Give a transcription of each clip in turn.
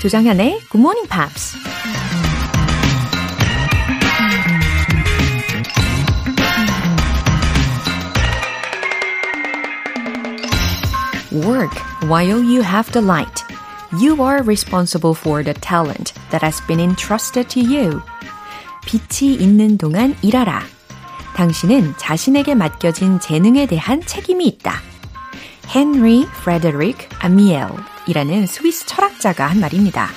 조장현의 Good Morning Pops. Work while you have the light. You are responsible for the talent that has been entrusted to you. 빛이 있는 동안 일하라. 당신은 자신에게 맡겨진 재능에 대한 책임이 있다. 헨리 프레데릭 아미엘 이라는 스위스 철학자가 한 말입니다.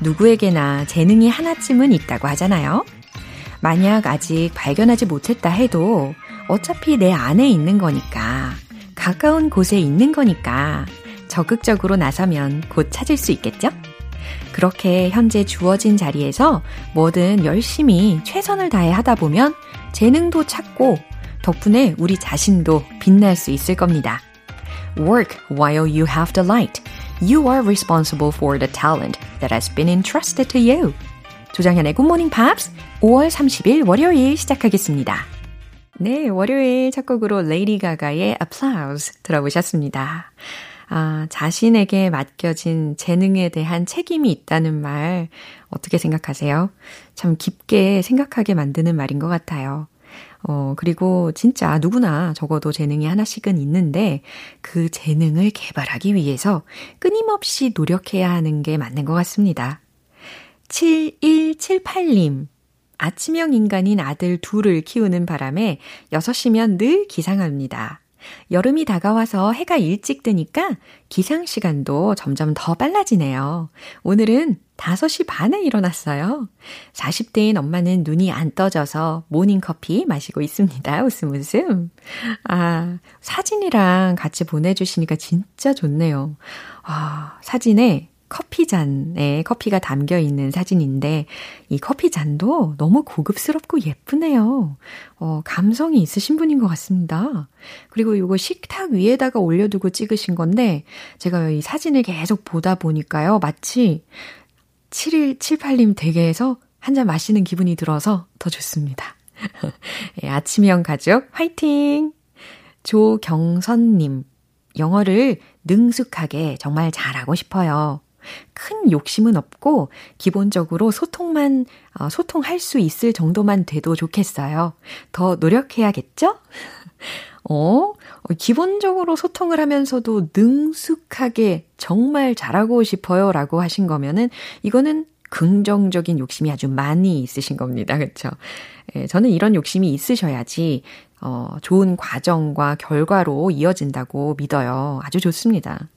누구에게나 재능이 하나쯤은 있다고 하잖아요. 만약 아직 발견하지 못했다 해도 어차피 내 안에 있는 거니까, 가까운 곳에 있는 거니까 적극적으로 나서면 곧 찾을 수 있겠죠? 그렇게 현재 주어진 자리에서 뭐든 열심히 최선을 다해 하다 보면 재능도 찾고 덕분에 우리 자신도 빛날 수 있을 겁니다. Work while you have the light. You are responsible for the talent that has been entrusted to you. 조장현의 Good Morning Pops 5월 30일 월요일 시작하겠습니다. 네, 월요일 첫 곡으로 레이디 가가의 Applause 들어보셨습니다. 아, 자신에게 맡겨진 재능에 대한 책임이 있다는 말 어떻게 생각하세요? 참 깊게 생각하게 만드는 말인 것 같아요. 어, 그리고 진짜 누구나 적어도 재능이 하나씩은 있는데 그 재능을 개발하기 위해서 끊임없이 노력해야 하는 게 맞는 것 같습니다. 7178님. 아침형 인간인 아들 둘을 키우는 바람에 6시면 늘 기상합니다. 여름이 다가와서 해가 일찍 뜨니까 기상 시간도 점점 더 빨라지네요. 오늘은 5시 반에 일어났어요. 40대인 엄마는 눈이 안 떠져서 모닝커피 마시고 있습니다. 웃음 웃음. 아, 사진이랑 같이 보내주시니까 진짜 좋네요. 아, 사진에 커피잔에 커피가 담겨 있는 사진인데 이 커피잔도 너무 고급스럽고 예쁘네요. 어, 감성이 있으신 분인 것 같습니다. 그리고 이거 식탁 위에다가 올려두고 찍으신 건데 제가 이 사진을 계속 보다 보니까요. 마치 7178님 댁에서 한 잔 마시는 기분이 들어서 더 좋습니다. 예, 아침형 가족 화이팅! 조경선님, 영어를 능숙하게 정말 잘하고 싶어요. 큰 욕심은 없고 기본적으로 소통만 어, 소통할 수 있을 정도만 돼도 좋겠어요. 더 노력해야겠죠? 어, 기본적으로 소통을 하면서도 능숙하게 정말 잘하고 싶어요 라고 하신 거면은 이거는 긍정적인 욕심이 아주 많이 있으신 겁니다. 그렇죠? 예, 저는 이런 욕심이 있으셔야지 어, 좋은 과정과 결과로 이어진다고 믿어요. 아주 좋습니다.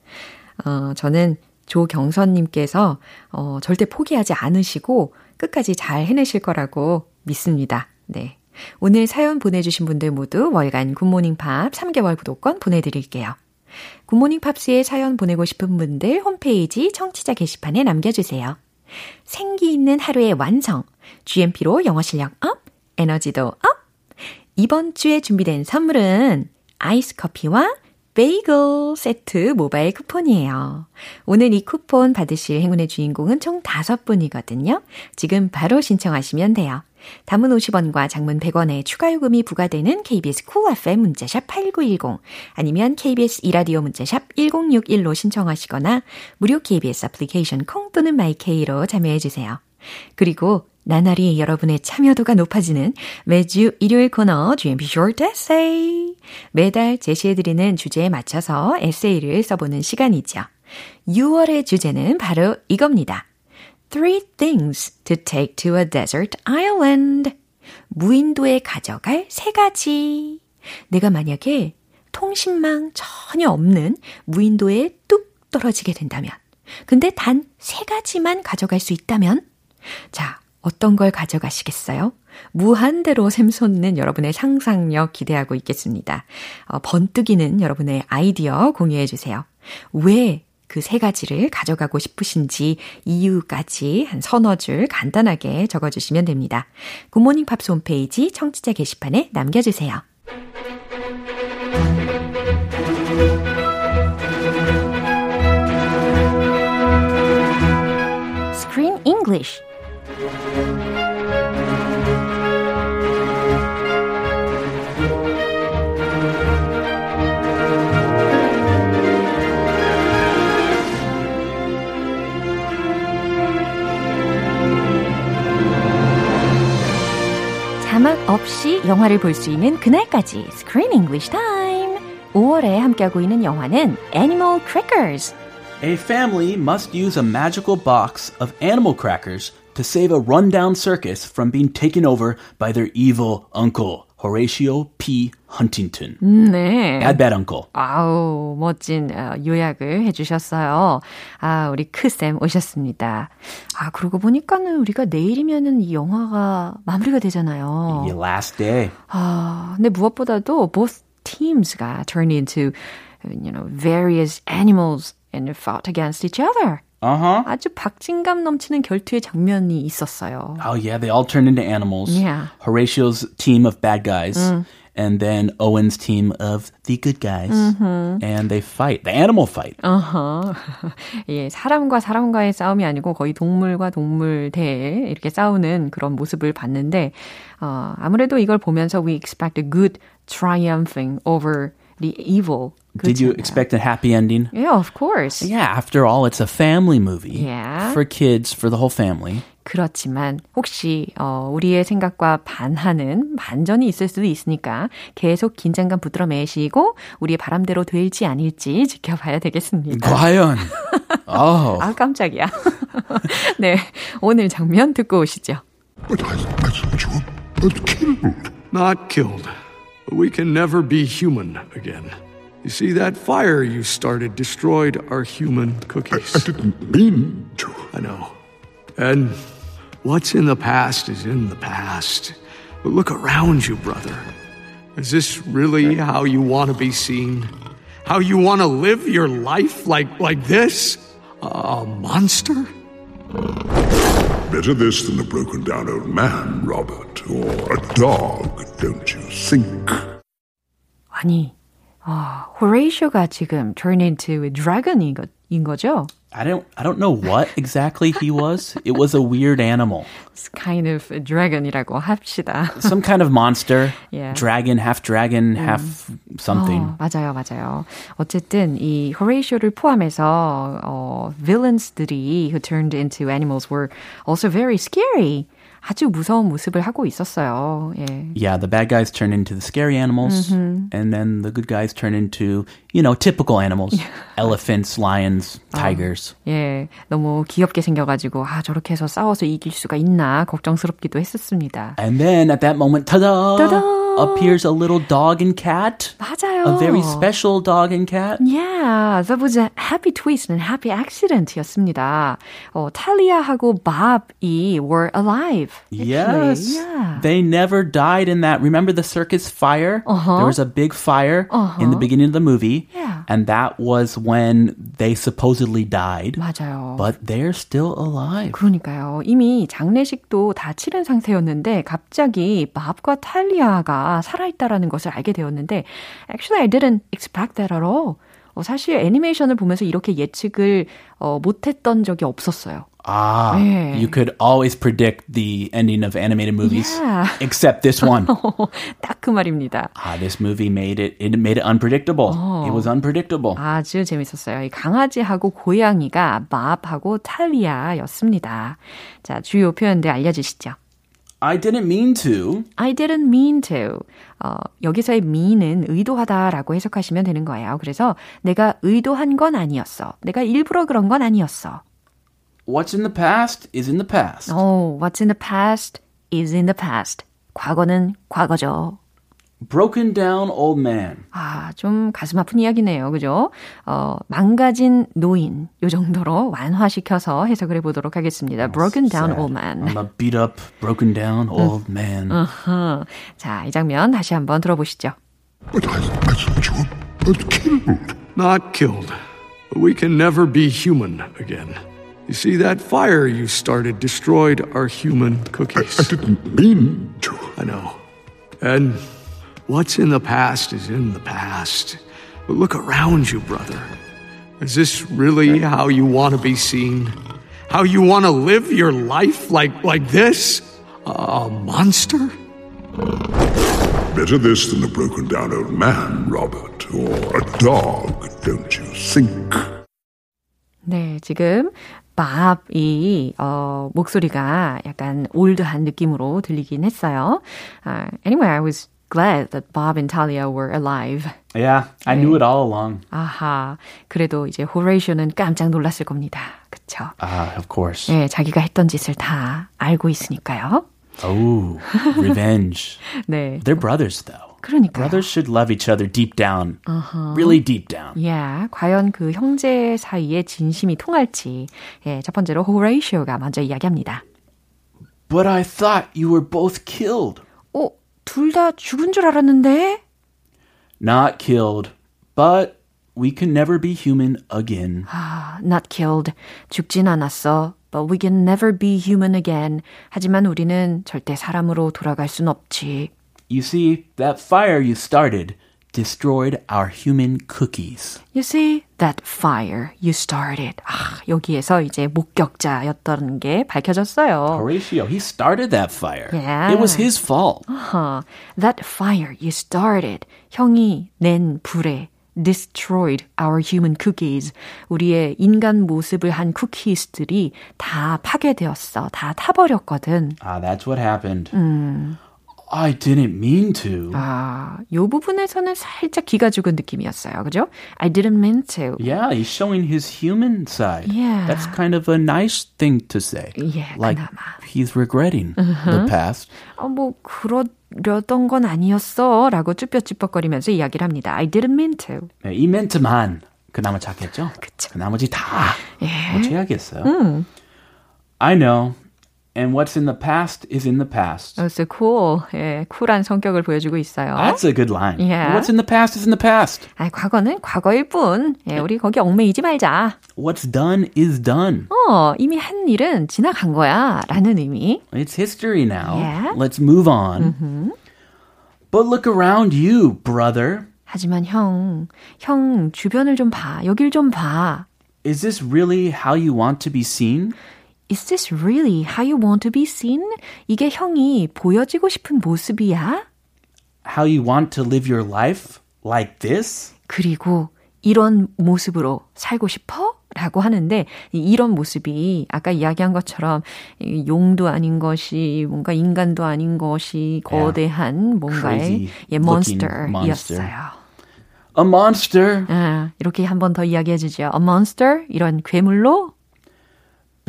어, 저는 조경선님께서 어, 절대 포기하지 않으시고 끝까지 잘 해내실 거라고 믿습니다. 네. 오늘 사연 보내주신 분들 모두 월간 굿모닝 팝 3개월 구독권 보내드릴게요. 굿모닝 팝스에 사연 보내고 싶은 분들 홈페이지 청취자 게시판에 남겨주세요. 생기 있는 하루의 완성. GMP로 영어 실력 up, 에너지도 up. 이번 주에 준비된 선물은 아이스 커피와 베이글 세트 모바일 쿠폰이에요. 오늘 이 쿠폰 받으실 행운의 주인공은 총 5분이거든요. 지금 바로 신청하시면 돼요. 단문 50원과 장문 100원의 추가 요금이 부과되는 KBS Cool FM 문자샵 8910 아니면 KBS 이라디오 문자샵 1061로 신청하시거나 무료 KBS 애플리케이션 콩 또는 my K로 참여해 주세요. 그리고 나날이 여러분의 참여도가 높아지는 매주 일요일 코너 GMP Short Essay. 매달 제시해드리는 주제에 맞춰서 에세이를 써보는 시간이죠. 6월의 주제는 바로 이겁니다. Three things to take to a desert island. 무인도에 가져갈 세 가지. 내가 만약에 통신망 전혀 없는 무인도에 뚝 떨어지게 된다면, 근데 단 세 가지만 가져갈 수 있다면, 자, 어떤 걸 가져가시겠어요? 무한대로 샘솟는 여러분의 상상력 기대하고 있겠습니다. 어, 번뜩이는 여러분의 아이디어 공유해 주세요. 왜 그 세 가지를 가져가고 싶으신지 이유까지 한 서너 줄 간단하게 적어주시면 됩니다. 굿모닝 팝스 홈페이지 청취자 게시판에 남겨주세요. Screen English 자막 없이 영화를 볼 수 있는 그날까지 Screen English Time. 5월에 함께하고 있는 영화는 Animal Crackers. A family must use a magical box of animal crackers to save a rundown circus from being taken over by their evil uncle, Horatio P. Huntington. 네. Bad Bad Uncle. 아우, 멋진 어, 요약을 해주셨어요. 아, 우리 크쌤 오셨습니다. 아, 그러고 보니까는 우리가 내일이면은 이 영화가 마무리가 되잖아요. Your last day. 아, 근데 무엇보다도 both teams가 turned into, you know, various animals and fought against each other. Uh-huh. 아주 박진감 넘치는 결투의 장면이 있었어요. Oh yeah, they all turned into animals. Yeah. Horatio's team of bad guys. And then Owen's team of the good guys. And they fight. The animal fight. 어허. 예, 사람과 사람과의 싸움이 아니고 거의 동물과 동물 대에 이렇게 싸우는 그런 모습을 봤는데, 어, 아무래도 이걸 보면서 we expect a good triumphing over the evil. Did you 그렇잖아요. expect a happy ending? Yeah, of course. Yeah, after all, it's a family movie. Yeah. For kids, for the whole family. 그렇지만 혹시 어, 우리의 생각과 반하는 반전이 있을 수도 있으니까 계속 긴장감 붙들어 매시고 우리의 바람대로 될지 아닐지 지켜봐야 되겠습니다. 과연. oh. 아 깜짝이야. 네, 오늘 장면 듣고 오시죠. But I, I thought you were killed. Not killed. We can never be human again. You see, that fire you started destroyed our human cookies. I cookies. didn't mean to. I know. And what's in the past is in the past. But look around you, brother. Is this really how you want to be seen? How you want to live your life like like this? A monster? Better this than a broken down old man, Robert, or a dog, don't you think? 아니, 어, 호레이쇼가 지금 turn into a dragon인 거, 인 거죠? I don't I don't know what exactly he was. It was a weird animal. It's kind of a dragon이라고 합시다. Some kind of monster. Yeah. Dragon, half dragon, half something. 어, 맞아요, 맞아요. 어쨌든 이 호레이쇼를 포함해서 어, villains,들이 who turned into animals were also very scary. 아주 무서운 모습을 하고 있었어요. 예. Yeah, the bad guys turn into the scary animals, and then the good guys turn into, you know, typical animals. Elephants, lions, tigers. 예, 너무 귀엽게 생겨가지고, 아, 저렇게 해서 싸워서 이길 수가 있나, 걱정스럽기도 했었습니다. And then at that moment, ta-da! Ta-da! Appears a little dog and cat. 맞아요. A very special dog and cat. Yeah, that was a happy twist and happy accident이었습니다. 어, 탈리아하고 밥이 were alive. actually. Yes. Yeah. They never died in that. Remember the circus fire? Uh-huh. There was a big fire in the beginning of the movie. Yeah. And that was when they supposedly died. 맞아요. But they're still alive. 그러니까요. 이미 장례식도 다 치른 상태였는데 갑자기 밥과 탈리아가 살아있다라는 것을 알게 되었는데 actually I didn't expect that at all. 어, 사실 애니메이션을 보면서 이렇게 예측을 어, 못했던 적이 없었어요. Ah, 네. you could always predict the ending of animated movies, Yeah. except this one. 딱 그 말입니다. ah, this movie made it. It made it unpredictable. It was unpredictable. 아주 재밌었어요. 이 강아지하고 고양이가 밥하고 탈리아였습니다. 자, 주요 표현들 알려주시죠. I didn't mean to. I didn't mean to. 어, 여기서의 mean은 의도하다라고 해석하시면 되는 거예요. 그래서 내가 의도한 건 아니었어. 내가 일부러 그런 건 아니었어. What's in the past is in the past. Oh, what's in the past is in the past. 과거는 과거죠. Broken down old man. 아, 좀 가슴 아픈 이야기네요. 그죠? 어, 망가진 노인. 요 정도로 완화시켜서 해석을 해 보도록 하겠습니다. Broken down old man. I'm a beat up, broken down old man. 어허. 자, 이 장면 다시 한번 들어보시죠. But I, I thought you were killed. Not killed. We can never be human again. You see, that fire you started destroyed our human I cookies. didn't mean to. I know. And what's in the past is in the past. But look around you, brother. Is this really how you want to be seen? How you want to live your life like like this? A monster? Better this than a broken down old man, Robert, or a dog, don't you think? 네, 지금 Bob이 어, 목소리가 약간 올드한 느낌으로 들리긴 했어요. Uh, anyway, I was glad that Bob and Talia were alive. Yeah, I knew it all along. 아하, 그래도 이제 호레이쇼는 깜짝 놀랐을 겁니다. 그쵸? Ah, of course. 네, 자기가 했던 짓을 다 알고 있으니까요. Oh, revenge. 네. They're brothers, though. 그러니까요. Brothers should love each other deep down. Really deep down. 예, 과연 그 형제 사이에 진심이 통할지. 예, 첫 번째로 호레이쇼가 먼저 이야기합니다. But I thought you were both killed. 어, 둘 다 죽은 줄 알았는데? Not killed, but we can never be human again. Not killed. 죽진 않았어. But we can never be human again. 하지만 우리는 절대 사람으로 돌아갈 순 없지. You see, that fire you started destroyed our human cookies. You see, that fire you started. 아, 여기에서 이제 목격자였던 게 밝혀졌어요. Horatio, he started that fire. Yeah. It was his fault. Uh, that fire you started. 형이 낸 불에 destroyed our human cookies. 우리의 인간 모습을 한 쿠키스들이 다 파괴되었어. 다 타버렸거든. Ah, that's what happened. I didn't mean to. 아, 요 부분에서는 살짝 기가 죽은 느낌이었어요. 그죠? I didn't mean to. Yeah, he's showing his human side. Yeah. That's kind of a nice thing to say. Yeah, like 그나마. he's regretting the past. 어, 뭐, 그러려던 건 아니었어. 라고 쭈뼛쭈뼛거리면서 이야기를 합니다. I didn't mean to. 네, 이 멘트만 그나마 착했죠? 그쵸. 그 나머지 다 어찌하겠어요. I know. And what's in the past is in the past. Oh, so cool. 예, 쿨한 성격을 보여주고 있어요. That's a good line. Yeah. What's in the past is in the past. 아, 과거는 과거일 뿐. 예, 우리 거기 얽매이지 말자. What's done is done. 어, 이미 한 일은 지나간 거야. 라는 의미. It's history now. Yeah. Let's move on. But look around you, brother. 하지만 형, 형 주변을 좀 봐. 여길 좀 봐. Is this really how you want to be seen? Is this really how you want to be seen? 이게 형이 보여지고 싶은 모습이야? How you want to live your life? Like this? 그리고 이런 모습으로 살고 싶어? 라고 하는데 이- 이런 모습이 아까 이야기한 것처럼 이 용도 아닌 것이 뭔가 인간도 아닌 것이 거대한 뭔가의 예, 몬스터였어요. A monster. 아, 이렇게 한 번 더 이야기해 주죠. A monster 이런 괴물로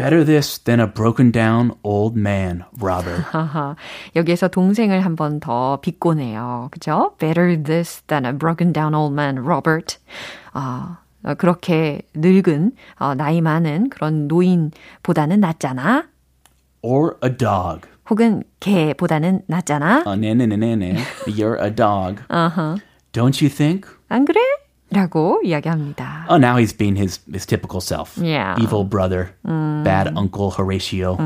Better this than a broken down old man, Robert. 여기에서 동생을 한 번 더 비꼬네요. 그죠? Better this than a broken down old man, Robert. 어, 어, 그렇게 늙은, 어, 나이 많은 그런 노인보다는 낫잖아. or a dog. 혹은 개보다는 낫잖아. Uh, nee, nee. You're a dog. Don't you think? 안 그래? 라고 이야기합니다. Oh, now he's being his, his typical self. Yeah. Evil brother. Bad uncle Horatio.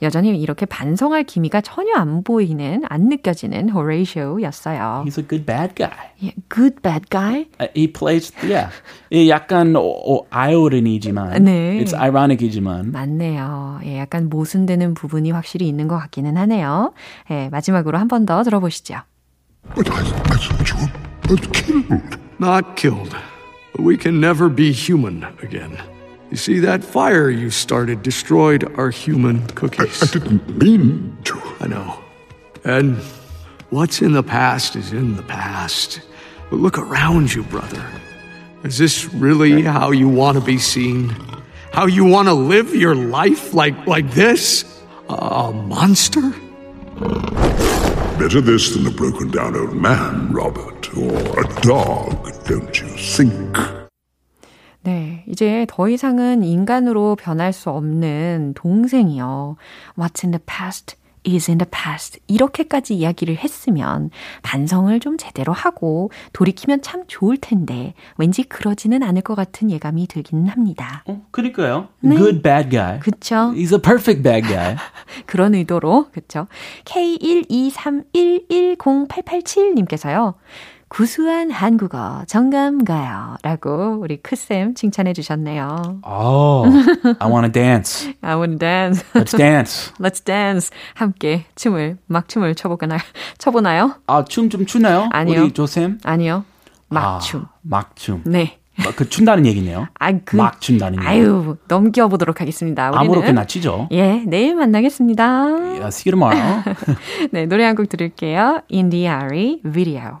여전히 이렇게 반성할 기미가 전혀 안 보이는, 안 느껴지는 호레이쇼였어요. He's a good bad guy. 예, good bad guy? Uh, he plays, yeah. 이 약간 오, 오, 아이러니지만. 네. It's ironic이지만. 맞네요. 예, 약간 모순되는 부분이 확실히 있는 것 같기는 하네요. 예, 마지막으로 한 번 더 들어보시죠. But I, I thought you were killed. Not killed, but we can never be human again. You see, that fire you started destroyed our human cookies. I cookies. didn't mean to. I know. And what's in the past is in the past. But look around you, brother. Is this really how you want to be seen? How you want to live your life like like this? A monster? Better this than a broken down old man, Robert, or a dog, don't you think? 네, 이제 더 이상은 인간으로 변할 수 없는 동생이요. What's in the past is in the past. 이렇게까지 이야기를 했으면 반성을 좀 제대로 하고 돌이키면 참 좋을 텐데 왠지 그러지는 않을 것 같은 예감이 들기는 합니다. 어, 그러니까요. Good bad guy. 그쵸? He's a perfect bad guy. 그런 의도로, 그쵸? K123110887님께서요. 구수한 한국어 정감가요. 라고 우리 크쌤 칭찬해 주셨네요. Oh, I want to dance. I wanna dance. Let's dance. Let's dance. 함께 춤을, 막 춤을 춰보나요? 춰보나요? 아, 춤 좀 추나요? 아니요. 우리 조쌤? 아니요. 막춤. 아, 막춤. 네. 그 춘다는 얘기네요. 아, 그, 막 춘다는 얘기. 아유, 넘겨보도록 하겠습니다. 우리는. 아무렇게나 치죠. 예, 내일 만나겠습니다. Yeah, see you tomorrow. 네, 노래 한 곡 들을게요. In the Alley Video.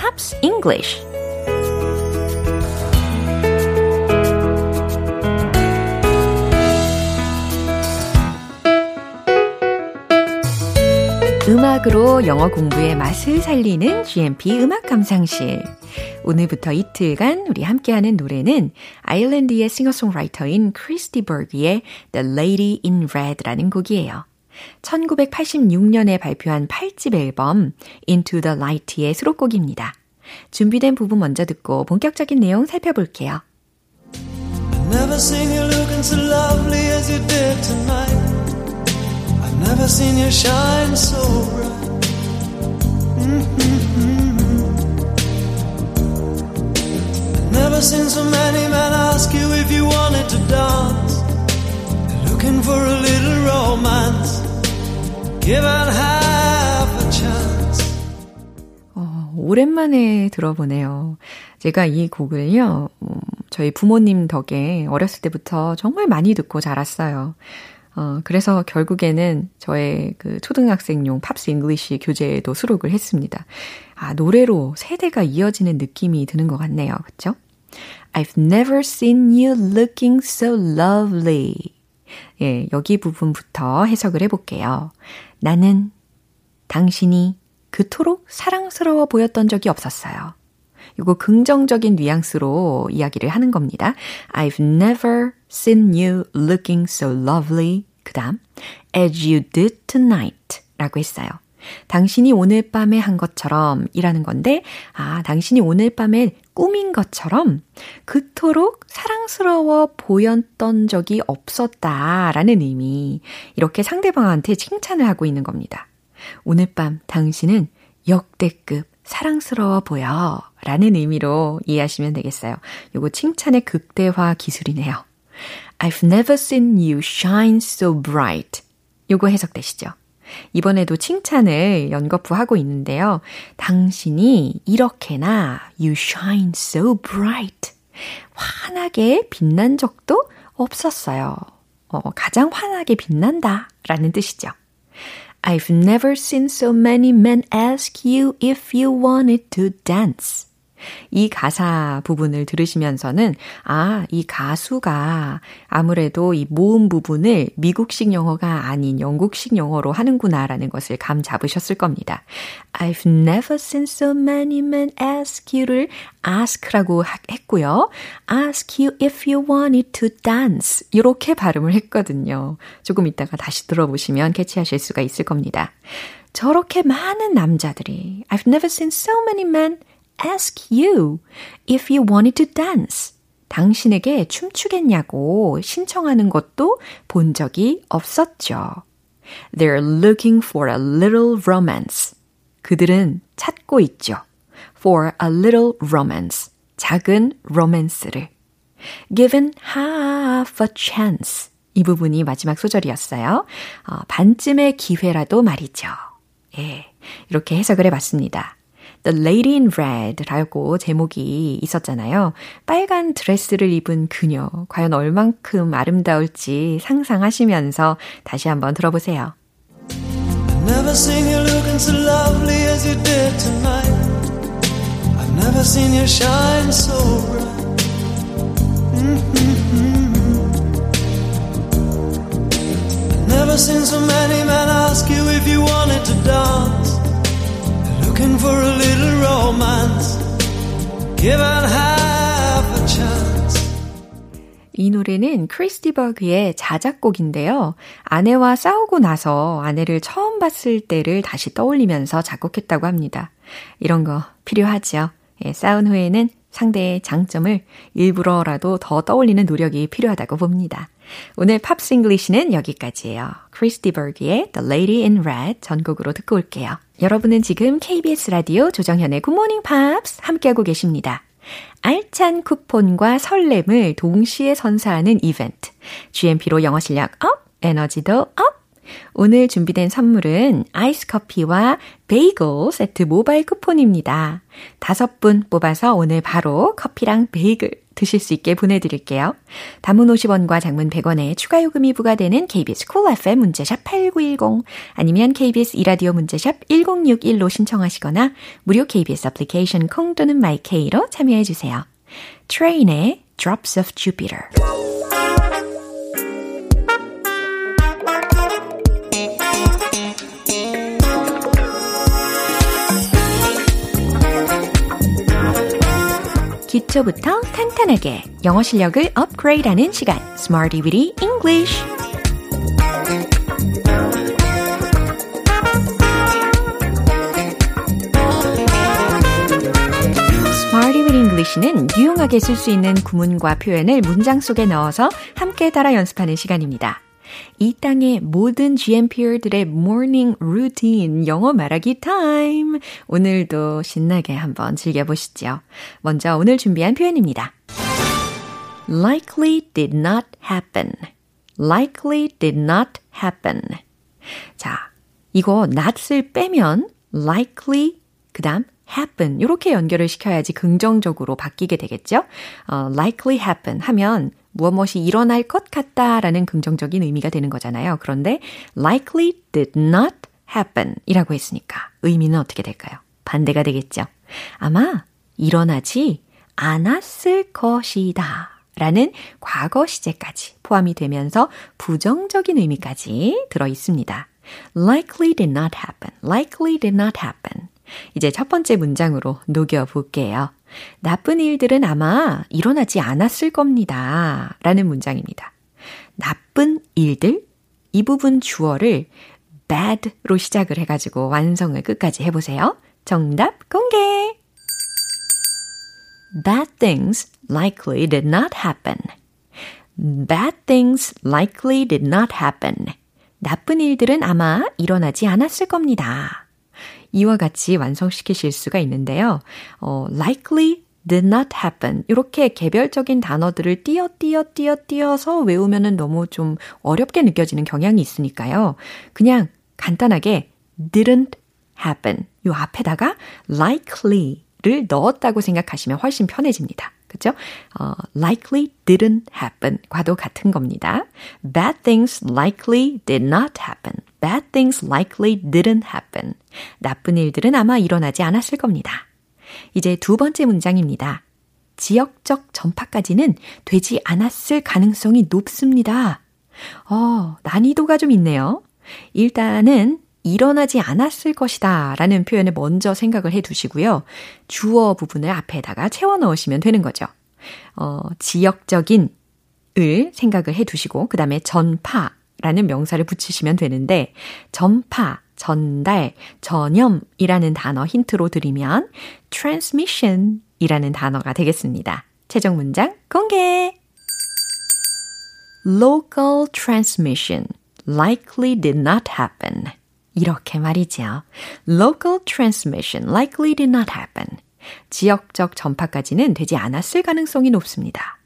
Pops English. 음악으로 영어 공부의 맛을 살리는 GMP 음악 감상실. 오늘부터 이틀간 우리 함께하는 노래는 아일랜드의 싱어송라이터인 크리스티 버기의 The Lady in Red라는 곡이에요. 1986년에 발표한 8집 앨범 Into the Light의 수록곡입니다. 준비된 부분 먼저 듣고 본격적인 내용 살펴볼게요. Never seen you looking so lovely as you did tonight. I've never seen you shine so bright. Mm-hmm. Never seen so many men ask you if you wanted to dance. Looking for a little romance. 어, 오랜만에 들어보네요. 제가 이 곡을요, 음, 저희 부모님 덕에 어렸을 때부터 정말 많이 듣고 자랐어요. 어, 그래서 결국에는 저의 그 초등학생용 Pops English 교재에도 수록을 했습니다. 아, 노래로 세대가 이어지는 느낌이 드는 것 같네요. 그쵸? I've never seen you looking so lovely. 예, 여기 부분부터 해석을 해볼게요. 나는 당신이 그토록 사랑스러워 보였던 적이 없었어요. 이거 긍정적인 뉘앙스로 이야기를 하는 겁니다. I've never seen you looking so lovely. 그 다음, as you did tonight 라고 했어요. 당신이 오늘 밤에 한 것처럼 이라는 건데, 아, 당신이 오늘 밤에 꾸민 것처럼 그토록 사랑스러워 보였던 적이 없었다 라는 의미. 이렇게 상대방한테 칭찬을 하고 있는 겁니다. 오늘 밤 당신은 역대급 사랑스러워 보여. 라는 의미로 이해하시면 되겠어요. 요거 칭찬의 극대화 기술이네요. I've never seen you shine so bright. 요거 해석되시죠? 이번에도 칭찬을 연거푸 하고 있는데요. 당신이 이렇게나 you shine so bright. 환하게 빛난 적도 없었어요. 어, 가장 환하게 빛난다 라는 뜻이죠. I've never seen so many men ask you if you wanted to dance. 이 가사 부분을 들으시면서는 아, 이 가수가 아무래도 이 모음 부분을 미국식 영어가 아닌 영국식 영어로 하는구나라는 것을 감 잡으셨을 겁니다. I've never seen so many men ask you를 ask라고 했고요. ask you if you wanted to dance. 이렇게 발음을 했거든요. 조금 이따가 다시 들어보시면 캐치하실 수가 있을 겁니다. 저렇게 많은 남자들이 I've never seen so many men ask you if you wanted to dance. 당신에게 춤추겠냐고 신청하는 것도 본 적이 없었죠. They're looking for a little romance. 그들은 찾고 있죠. For a little romance. 작은 로맨스를. Given half a chance. 이 부분이 마지막 소절이었어요. 어, 반쯤의 기회라도 말이죠. 예, 이렇게 해석을 해 봤습니다. The Lady in Red라고 제목이 있었잖아요. 빨간 드레스를 입은 그녀, 과연 얼만큼 아름다울지 상상하시면서 다시 한번 들어보세요. Never seen you looking so lovely as you did tonight. I've never seen you shine so bright. Mm-hmm. Never seen so many men ask you if you wanted to dance. Looking for a little romance, given half a chance. 이 노래는 크리스티 버그의 자작곡인데요. 아내와 싸우고 나서 아내를 처음 봤을 때를 다시 떠올리면서 작곡했다고 합니다. 이런 거 필요하죠. 예, 싸운 후에는 상대의 장점을 일부러라도 더 떠올리는 노력이 필요하다고 봅니다. 오늘 Pops English는 여기까지예요. Chris de Burgh의 The Lady in Red 전곡으로 듣고 올게요. 여러분은 지금 KBS 라디오 조정현의 Good Morning Pops 함께하고 계십니다. 알찬 쿠폰과 설렘을 동시에 선사하는 이벤트. GMP로 영어 실력 up, 에너지도 up! 오늘 준비된 선물은 아이스 커피와 베이글 세트 모바일 쿠폰입니다. 다섯 분 뽑아서 오늘 바로 커피랑 베이글 드실 수 있게 보내드릴게요. 단문 50원과 장문 100원의 추가 요금이 부과되는 KBS Cool FM 문자샵 8910 아니면 KBS 이라디오 문자샵 1061로 신청하시거나 무료 KBS 애플리케이션 콩 또는 my K로 참여해주세요. Train의 Drops of Jupiter 기초부터 탄탄하게 영어 실력을 업그레이드하는 시간 Smarty Weedy English English는 유용하게 쓸 수 있는 구문과 표현을 문장 속에 넣어서 함께 따라 연습하는 시간입니다. 이 땅의 모든 GMPR들의 morning routine 영어 말하기 타임. 오늘도 신나게 한번 즐겨보시죠. 먼저 오늘 준비한 표현입니다. likely did not happen. likely did not happen. 자, 이거 not을 빼면 likely 그 다음 happen 이렇게 연결을 시켜야지 긍정적으로 바뀌게 되겠죠? 어, likely happen 하면 무엇 무엇이 일어날 것 같다라는 긍정적인 의미가 되는 거잖아요. 그런데 likely did not happen 이라고 했으니까 의미는 어떻게 될까요? 반대가 되겠죠. 아마 일어나지 않았을 것이다. 라는 과거 시제까지 포함이 되면서 부정적인 의미까지 들어 있습니다. likely did not happen. likely did not happen. 이제 첫 번째 문장으로 녹여 볼게요. 나쁜 일들은 아마 일어나지 않았을 겁니다. 라는 문장입니다. 나쁜 일들? 이 부분 주어를 bad로 시작을 해가지고 완성을 끝까지 해보세요. 정답 공개! Bad things likely did not happen. Bad things likely did not happen. 나쁜 일들은 아마 일어나지 않았을 겁니다. 이와 같이 완성시키실 수가 있는데요. 어, likely did not happen. 이렇게 개별적인 단어들을 띄어 띄어 띄어 띄어서 외우면은 너무 좀 어렵게 느껴지는 경향이 있으니까요. 그냥 간단하게 didn't happen. 요 앞에다가 likely를 넣었다고 생각하시면 훨씬 편해집니다. 그죠? 어, likely didn't happen 과도 같은 겁니다. Bad things likely did not happen. Bad things likely didn't happen. 나쁜 일들은 아마 일어나지 않았을 겁니다. 이제 두 번째 문장입니다. 지역적 전파까지는 되지 않았을 가능성이 높습니다. 어, 난이도가 좀 있네요. 일단은 일어나지 않았을 것이다 라는 표현을 먼저 생각을 해 두시고요. 주어 부분을 앞에다가 채워 넣으시면 되는 거죠. 어, 지역적인 을 생각을 해 두시고, 그 다음에 전파 라는 명사를 붙이시면 되는데, 전파, 전달, 전염이라는 단어 힌트로 드리면 transmission 이라는 단어가 되겠습니다. 최종 문장 공개! local transmission likely did not happen. 이렇게 말이죠. local transmission likely did not happen. 지역적 전파까지는 되지 않았을 가능성이 높습니다.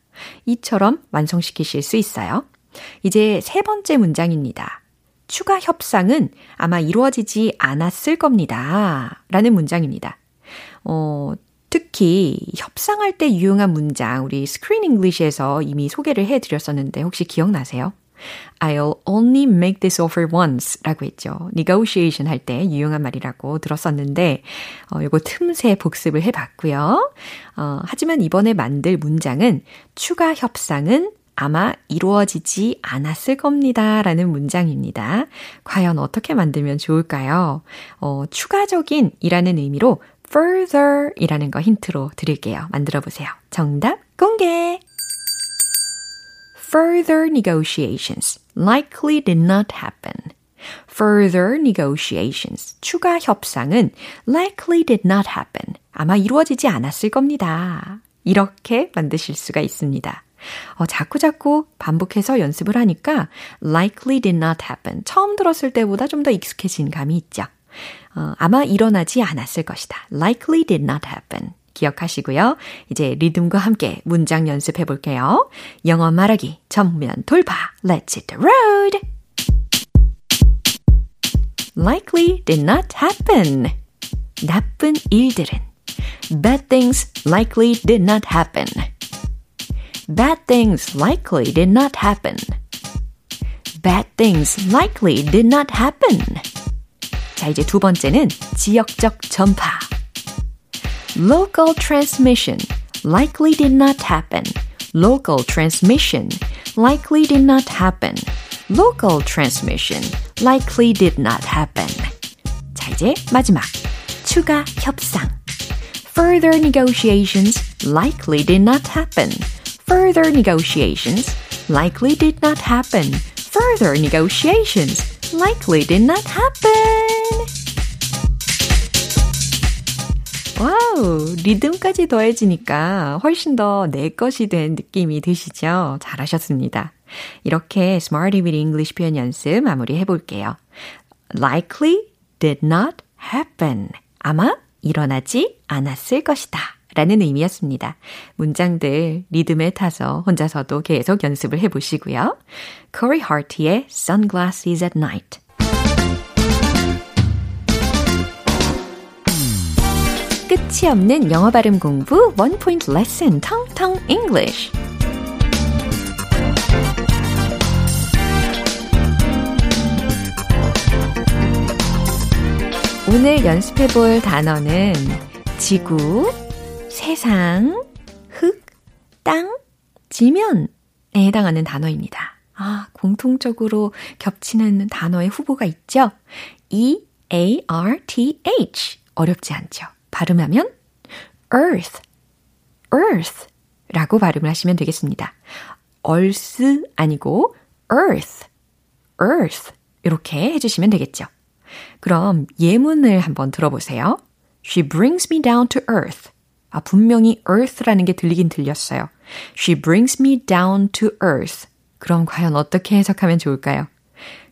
이처럼 완성시키실 수 있어요. 이제 세 번째 문장입니다. 추가 협상은 아마 이루어지지 않았을 겁니다. 라는 문장입니다. 어, 특히 협상할 때 유용한 문장, 우리 Screen English에서 이미 소개를 해 드렸었는데 혹시 기억나세요? I'll only make this offer once 라고 했죠. negotiation 할 때 유용한 말이라고 들었었는데, 어, 요거 틈새 복습을 해 봤고요. 어, 하지만 이번에 만들 문장은 추가 협상은 아마 이루어지지 않았을 겁니다. 라는 문장입니다. 과연 어떻게 만들면 좋을까요? 어, 추가적인 이라는 의미로 further 이라는 거 힌트로 드릴게요. 만들어 보세요. 정답 공개! Further negotiations likely did not happen. Further negotiations, 추가 협상은 likely did not happen. 아마 이루어지지 않았을 겁니다. 이렇게 만드실 수가 있습니다. 어, 자꾸 자꾸 반복해서 연습을 하니까 likely did not happen. 처음 들었을 때보다 좀 더 익숙해진 감이 있죠. 어, 아마 일어나지 않았을 것이다. likely did not happen. 기억하시고요. 이제 리듬과 함께 문장 연습해 볼게요. 영어 말하기 전면 돌파. Let's hit the road. likely did not happen. 나쁜 일들은 bad things likely did not happen. Bad things likely did not happen. Bad things likely did not happen. 자, 이제 두 번째는 지역적 전파. Local transmission likely did not happen. Local transmission likely did not happen. Local transmission likely did not happen. 자, 이제 마지막. 추가 협상. Further negotiations likely did not happen. Further negotiations likely did not happen. Further negotiations likely did not happen. 와우, 리듬까지 더해지니까 훨씬 더 내 것이 된 느낌이 드시죠? 잘하셨습니다. 이렇게 Smarty with English 표현 연습 마무리 해볼게요. likely did not happen. 아마 일어나지 않았을 것이다. 라는 의미였습니다. 문장들 리듬에 타서 혼자서도 계속 연습을 해보시고요. Corey Hart의 Sunglasses at Night 끝이 없는 영어 발음 공부 원 포인트 레슨 텅텅 English 오늘 연습해 볼 단어는 지구, 세상, 흙, 땅, 지면에 해당하는 단어입니다. 아, 공통적으로 겹치는 단어의 후보가 있죠? E-A-R-T-H. 어렵지 않죠? 발음하면 earth, earth 라고 발음을 하시면 되겠습니다. 얼스 아니고 earth, earth 이렇게 해주시면 되겠죠. 그럼 예문을 한번 들어보세요. She brings me down to earth. 아, 분명히 earth라는 게 들리긴 들렸어요. She brings me down to earth. 그럼 과연 어떻게 해석하면 좋을까요?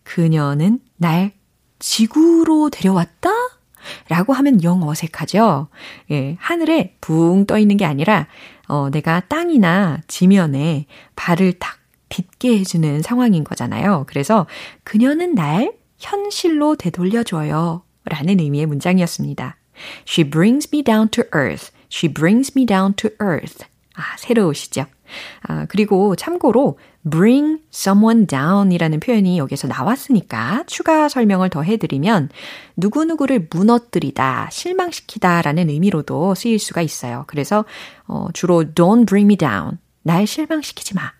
그녀는 날 지구로 데려왔다? 라고 하면 영 어색하죠? 예, 하늘에 붕 떠 있는 게 아니라, 어, 내가 땅이나 지면에 발을 탁 딛게 해주는 상황인 거잖아요. 그래서 그녀는 날 현실로 되돌려줘요. 라는 의미의 문장이었습니다. She brings me down to earth. She brings me down to earth. 아, 새로우시죠? 아, 그리고 참고로 bring someone down 이라는 표현이 여기서 나왔으니까 추가 설명을 더 해드리면 누구누구를 무너뜨리다, 실망시키다 라는 의미로도 쓰일 수가 있어요. 그래서 어, 주로 don't bring me down. 날 실망시키지 마.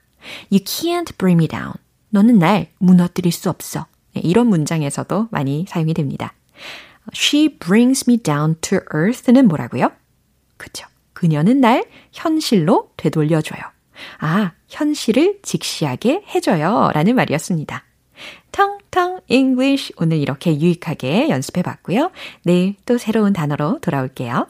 You can't bring me down. 너는 날 무너뜨릴 수 없어. 네, 이런 문장에서도 많이 사용이 됩니다. She brings me down to earth는 뭐라고요? 그쵸. 그녀는 날 현실로 되돌려줘요. 아, 현실을 직시하게 해줘요. 라는 말이었습니다. 텅텅 English 오늘 이렇게 유익하게 연습해 봤고요. 내일 또 새로운 단어로 돌아올게요.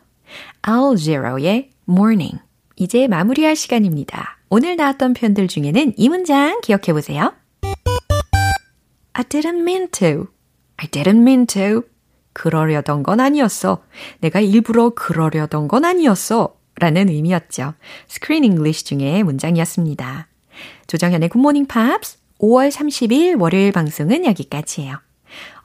Al Jarreau의 Mornin'. 이제 마무리할 시간입니다. 오늘 나왔던 표현들 중에는 이 문장 기억해 보세요. I didn't mean to. I didn't mean to. 그러려던 건 아니었어. 내가 일부러 그러려던 건 아니었어. 라는 의미였죠. Screen English 중에 문장이었습니다. 조정현의 굿모닝 팝스 5월 30일 월요일 방송은 여기까지예요.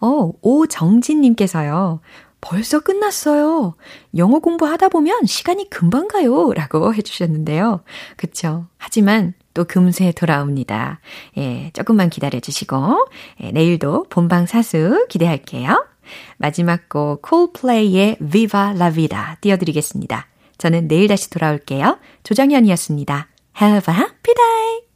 어, 오정진님께서요. 벌써 끝났어요. 영어 공부하다 보면 시간이 금방 가요. 라고 해주셨는데요. 그쵸. 하지만 또 금세 돌아옵니다. 예, 조금만 기다려 주시고, 예, 내일도 본방 사수 기대할게요. 마지막 곡 콜플레이의 Viva la Vida 띄워드리겠습니다. 저는 내일 다시 돌아올게요. 조정현이었습니다. Have a happy day!